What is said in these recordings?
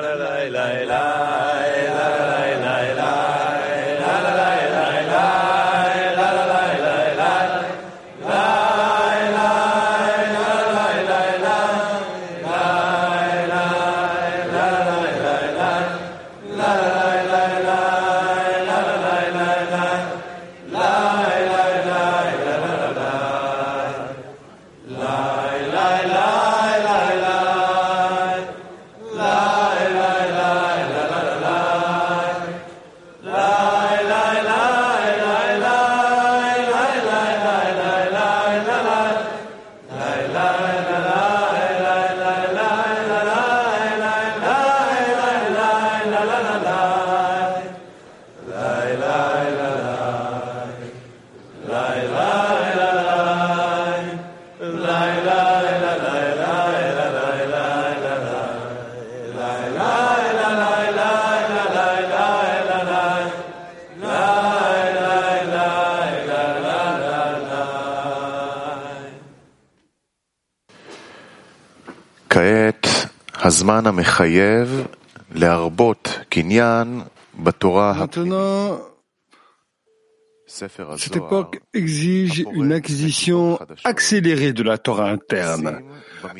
la la la la la. Maintenant, cette époque exige une acquisition accélérée de la Torah interne.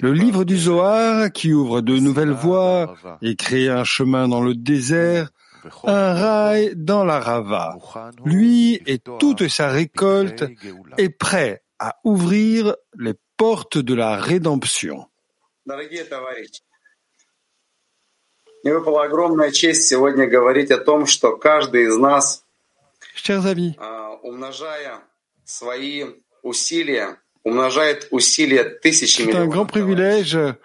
Le livre du Zohar, qui ouvre de nouvelles voies et crée un chemin dans le désert, un rail dans la Rava. Lui et toute sa récolte est prêt à ouvrir les portes de la rédemption. Мне выпала огромная честь сегодня говорить о том, что каждый из нас, умножая свои усилия, умножает усилия тысячами un grand privilège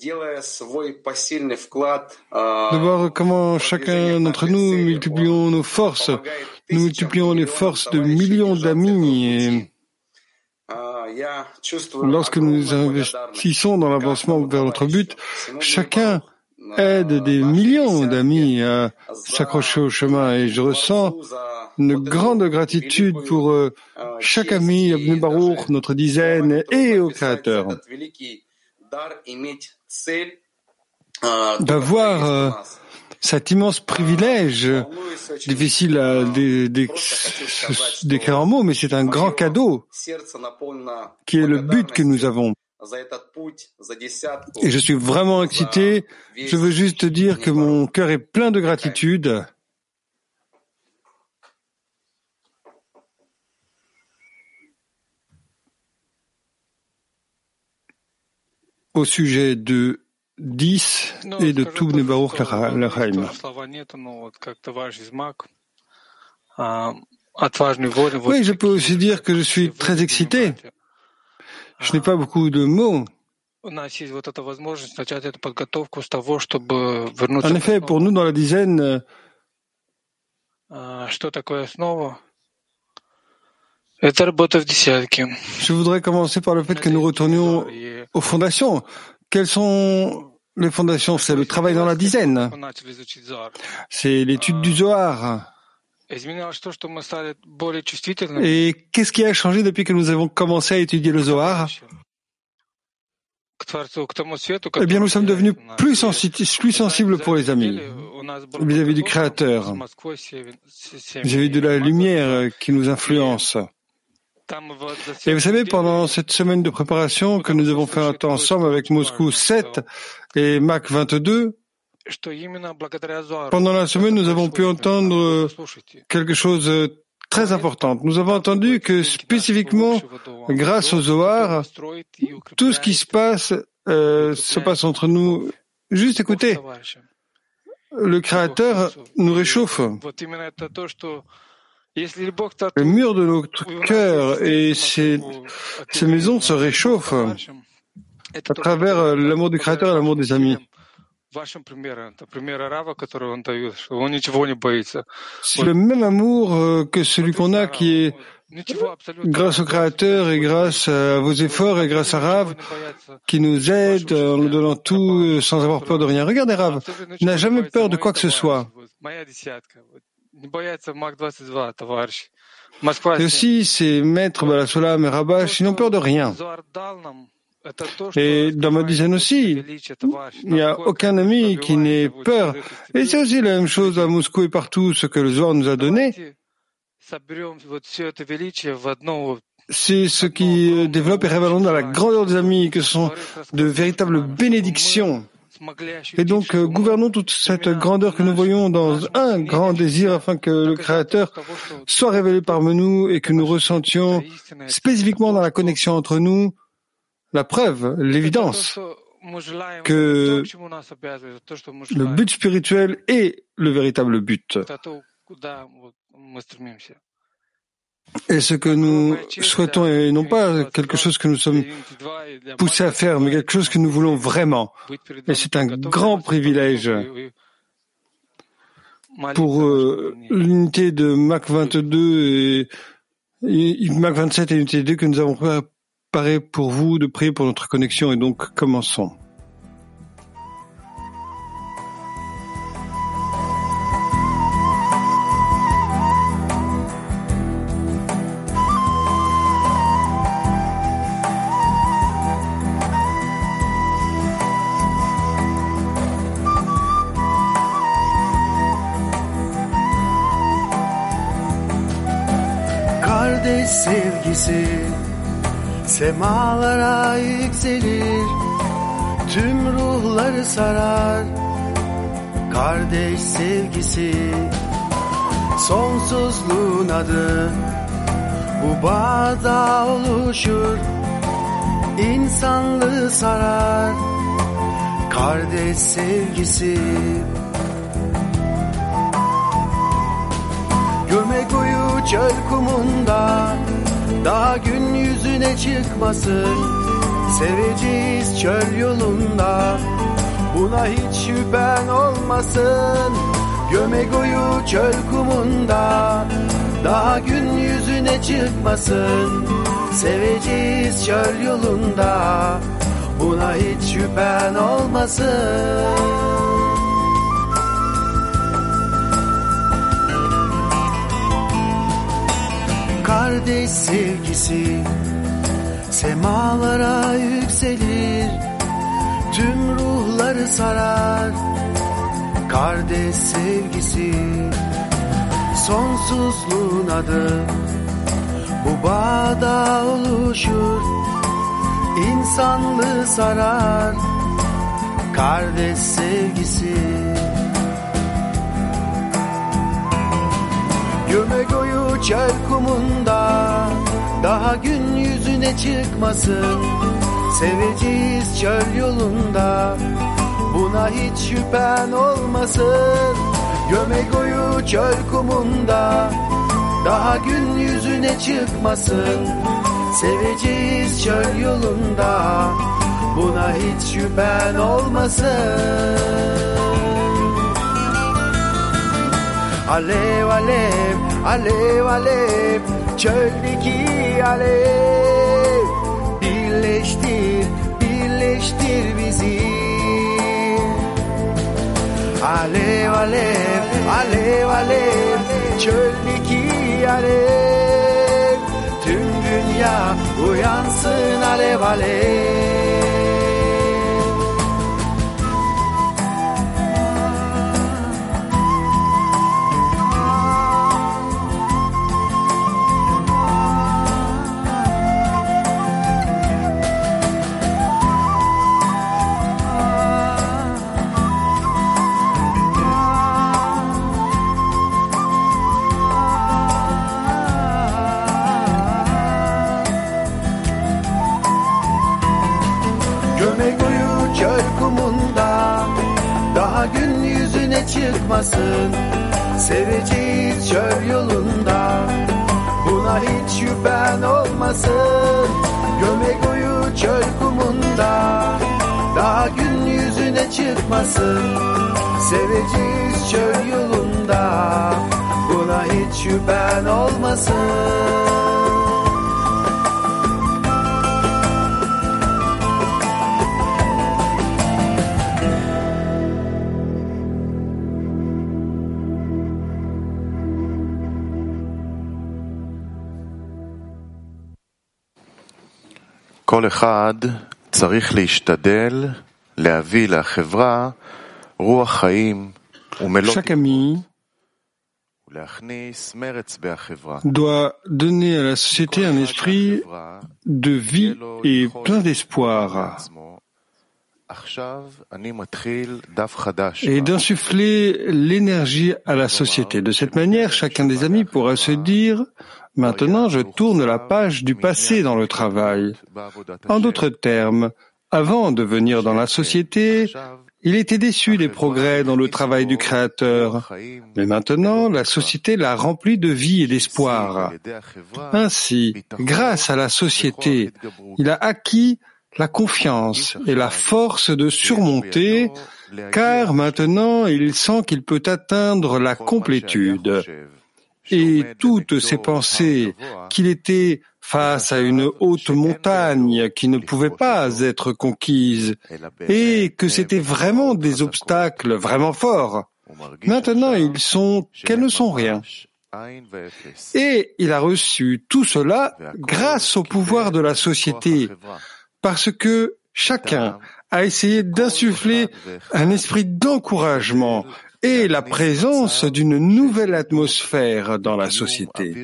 делая свой посильный вклад, de voir comment chacun d'entre nous multiplions nos forces, nous multiplions les forces de millions d'amis et lorsque nous investissons dans l'avancement vers notre but, chacun aide des millions d'amis à s'accrocher au chemin et je ressens une grande gratitude pour euh, chaque ami, Abne Baruch, notre dizaine et au Créateur. D'avoir euh, cet immense privilège, difficile à décrire en mots, mais c'est un grand cadeau qui est le but que nous avons. Et je suis vraiment excité. Je veux juste dire que mon cœur est plein de gratitude. au sujet de 10 et de tout Baruch Lachaim. Oui, je peux aussi dire que je suis très excité. Je n'ai pas beaucoup de mots. En effet, pour nous dans la dizaine, je voudrais commencer par le fait que nous retournions aux fondations. Quelles sont les fondations? C'est le travail dans la dizaine. C'est l'étude du Zohar. Et qu'est-ce qui a changé depuis que nous avons commencé à étudier le Zohar Eh bien, nous sommes devenus plus, sensibles pour les amis. Vis-à-vis du Créateur, vis-à-vis de la lumière qui nous influence. Et vous savez, pendant cette semaine de préparation que nous avons fait ensemble avec Moscou 7 et Mac 22, pendant la semaine, nous avons pu entendre quelque chose de très important. Nous avons entendu que spécifiquement, grâce au Zohar, tout ce qui se passe euh, se passe entre nous. Juste écoutez, le Créateur nous réchauffe. Le mur de notre cœur et ces, ces maisons se réchauffent à travers l'amour du Créateur et l'amour des amis. C'est le même amour euh, que celui qu'on a qui est grâce au Créateur et grâce à vos efforts et grâce à Rav qui nous aide en nous donnant tout euh, sans avoir peur de rien. Regardez Rav, il n'a jamais peur de quoi que ce soit. Et aussi, ces maîtres Balasolam et Rabash, ils n'ont peur de rien. Et dans ma dizaine aussi, il n'y a aucun ami qui n'ait peur. Et c'est aussi la même chose à Moscou et partout, ce que le Zohar nous a donné. C'est ce qui développe et révèle dans la grandeur des amis, que ce sont de véritables bénédictions. Et donc, euh, gouvernons toute cette grandeur que nous voyons dans un grand désir afin que le Créateur soit révélé parmi nous et que nous ressentions spécifiquement dans la connexion entre nous la preuve, l'évidence que le but spirituel est le véritable but. Et ce que nous souhaitons est non pas quelque chose que nous sommes poussés à faire, mais quelque chose que nous voulons vraiment. Et c'est un grand privilège pour euh, l'unité de Mac 22 et, Mac 27 et l'unité 2 que nous avons préparé pour vous de prier pour notre connexion. Et donc, commençons. Semalara yükselir Tüm ruhları sarar. Kardeş sevgisi Sonsuzluğun adı. Bu bağda oluşur insanlığı sarar. Kardeş sevgisi. Gömek uyu çöl kumunda Daha gün yüzüne çıkmasın Seveceğiz çöl yolunda. Buna hiç şüphen olmasın Gömek uyu çöl kumunda. Daha gün yüzüne çıkmasın Seveceğiz çöl yolunda. Buna hiç şüphen olmasın. Kardeş sevgisi Semalara yükselir Tüm ruhları sarar. Kardeş sevgisi Sonsuzluğun adı. Bu bağda oluşur İnsanlığı sarar. Kardeş sevgisi. Göme koyu çöl kumunda Daha gün yüzüne çıkmasın. Seveceğiz çöl yolunda Buna hiç şüphen olmasın. Göme koyu çöl kumunda Daha gün yüzüne çıkmasın. Seveceğiz çöl yolunda Buna hiç şüphen olmasın. Alev alev, alev alev, çöldeki alev Birleştir, birleştir bizi. Alev alev, alev alev, çöldeki alev Tüm dünya uyansın alev alev çıkmasın. Seveceğiz çöl yolunda Buna hiç şüphen olmasın. Gömek uyu çöl kumunda Daha gün yüzüne çıkmasın. Seveceğiz çöl yolunda Buna hiç şüphen olmasın Chaque ami doit donner à la société un esprit de vie et plein d'espoir et d'insuffler l'énergie à la société. De cette manière, chacun des amis pourra se dire Maintenant, je tourne la page du passé dans le travail. En d'autres termes, avant de venir dans la société, il était déçu des progrès dans le travail du Créateur, mais maintenant la société l'a rempli de vie et d'espoir. Ainsi, grâce à la société, il a acquis la confiance et la force de surmonter, car maintenant il sent qu'il peut atteindre la complétude. Et toutes ces pensées qu'il était face à une haute montagne qui ne pouvait pas être conquise et que c'était vraiment des obstacles vraiment forts. Maintenant, ils sont qu'elles ne sont rien. Et il a reçu tout cela grâce au pouvoir de la société, parce que chacun a essayé d'insuffler un esprit d'encouragement et la présence d'une nouvelle atmosphère dans la société.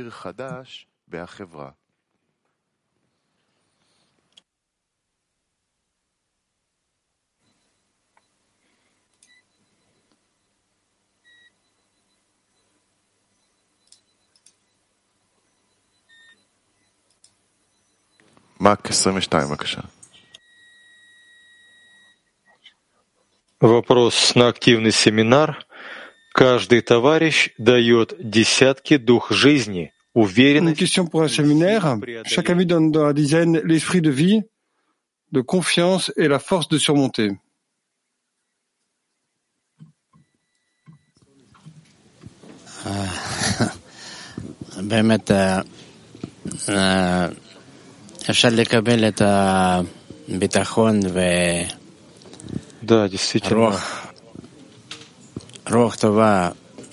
Вопрос на активный семинар. Каждый товарищ дает десятки дух жизни, Une question pour un séminaire. Chaque ami donne dans la dizaine l'esprit de vie, de confiance et la force de surmonter.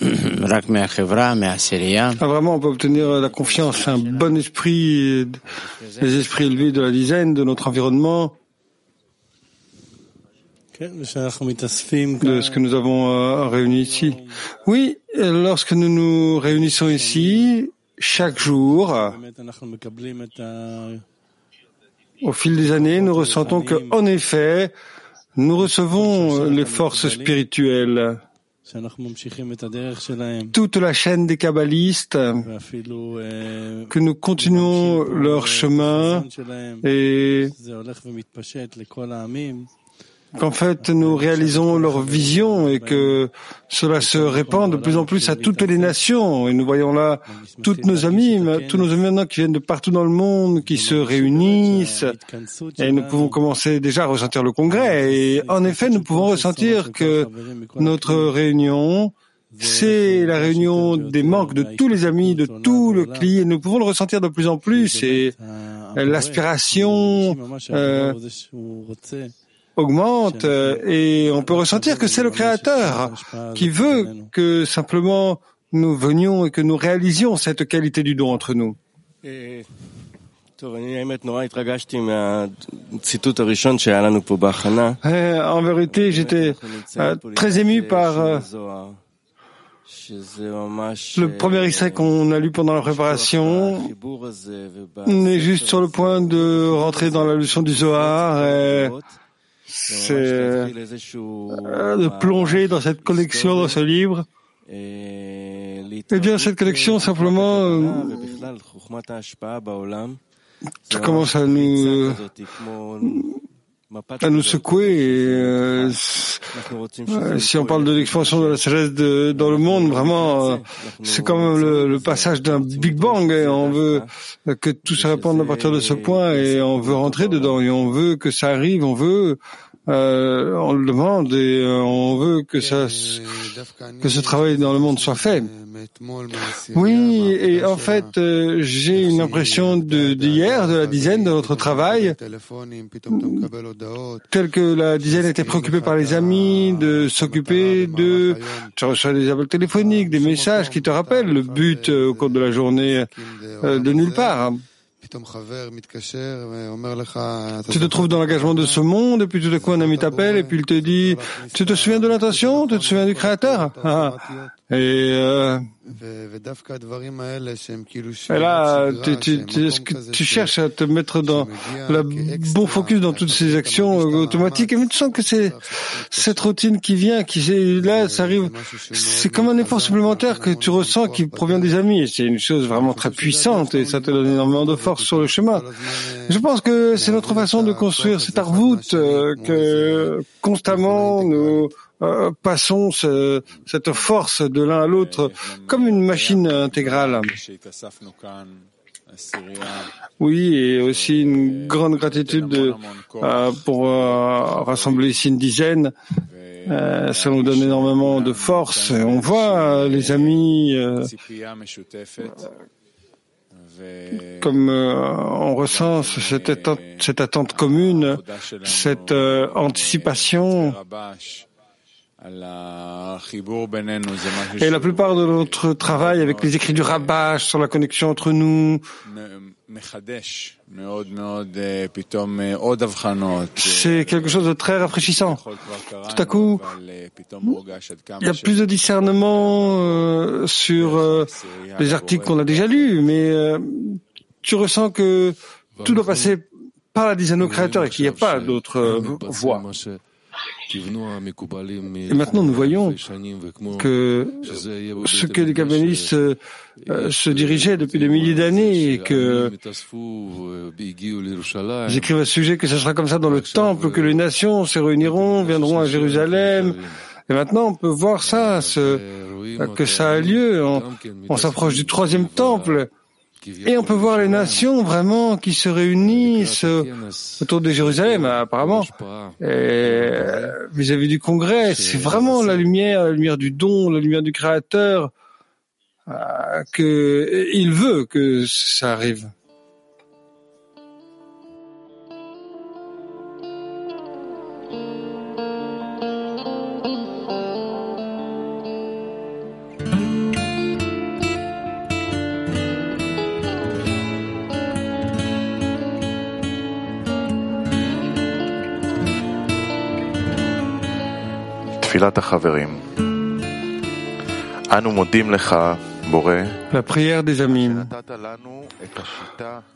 Ah, vraiment, on peut obtenir euh, la confiance, un bon esprit, euh, des esprits élevés de la dizaine, de notre environnement, de ce que nous avons euh, réuni ici. Oui, lorsque nous nous réunissons ici, chaque jour, au fil des années, nous ressentons que, en effet, nous recevons les forces spirituelles. Toute la chaîne des kabbalistes, que nous continuons leur chemin et qu'en fait nous réalisons leur vision et que cela se répand de plus en plus à toutes les nations. Et nous voyons là toutes nos amis, tous nos amis maintenant qui viennent de partout dans le monde, qui se réunissent. Et nous pouvons commencer déjà à ressentir le congrès. Et en effet, nous pouvons ressentir que notre réunion, c'est la réunion des manques de tous les amis, de tout le client. Nous pouvons le ressentir de plus en plus. Et l'aspiration, euh, augmente euh, et on peut ressentir que c'est le Créateur qui veut que simplement nous venions et que nous réalisions cette qualité du don entre nous. Euh, en vérité, j'étais euh, très ému par le premier extrait qu'on a lu pendant la préparation. On est juste sur le point de rentrer dans la leçon du Zohar. Et c'est euh, de plonger dans cette collection, dans ce livre. Eh bien, cette collection, simplement, euh, ça commence à nous, à nous secouer. Et, euh, si on parle de l'expansion de la sagesse de, dans le monde, vraiment, c'est quand même le, passage d'un Big Bang. Et on veut que tout se répande à partir de ce point et on veut rentrer dedans et on veut que ça arrive, on veut euh, on le demande et euh, on veut que ça, que ce travail dans le monde soit fait. Oui, et en fait, euh, j'ai une impression d'hier, de, de la dizaine, de notre travail, tel que la dizaine était préoccupée par les amis, de s'occuper de... Tu reçois des appels téléphoniques, des messages qui te rappellent le but au cours de la journée de nulle part. Tu te trouves dans l'engagement de ce monde, et puis tout à coup un ami t'appelle, et puis il te dit, tu te souviens de l'intention, tu te souviens du Créateur ah. Et, euh, et là, tu, tu, tu, tu, cherches à te mettre dans le bon focus dans toutes ces actions automatiques, et tu sens que c'est cette routine qui vient, qui là, ça arrive, c'est comme un effort supplémentaire que tu ressens qui provient des amis, c'est une chose vraiment très puissante, et ça te donne énormément de force sur le chemin. Je pense que c'est notre façon de construire cette arvoute euh, que constamment nous euh, passons ce, cette force de l'un à l'autre comme une machine intégrale. Oui, et aussi une grande gratitude de, euh, pour euh, rassembler ici une dizaine. Euh, ça nous donne énormément de force. On voit les amis comme on ressent cette attente commune, cette anticipation et la plupart de notre travail avec les écrits du Rabash sur la connexion entre nous, c'est quelque chose de très rafraîchissant. Tout à coup, il y a plus de discernement euh, sur euh, les articles qu'on a déjà lus, mais euh, tu ressens que tout doit passer par la dizaine au créateur et qu'il n'y a pas d'autre voie. Et maintenant, nous voyons que ce que les kabbalistes euh, se dirigeaient depuis des milliers d'années et que j'écrive un sujet que ce sera comme ça dans le temple, que les nations se réuniront, viendront à Jérusalem. Et maintenant, on peut voir ça, ce, que ça a lieu. on s'approche du troisième temple. Et on peut voir les nations vraiment qui se réunissent autour de Jérusalem, apparemment, vis-à-vis du Congrès. C'est vraiment la lumière, la lumière du don, la lumière du Créateur, euh, que il veut que ça arrive. La prière des amis.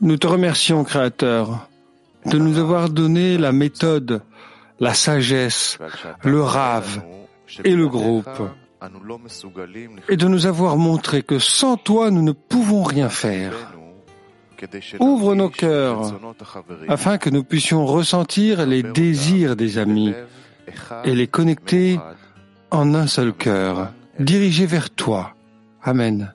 Nous te remercions, Créateur, de nous avoir donné la méthode, la sagesse, le rave et le groupe, et de nous avoir montré que sans toi, nous ne pouvons rien faire. Ouvre nos cœurs afin que nous puissions ressentir les désirs des amis et les connecter en un seul cœur, dirigés vers toi. Amen.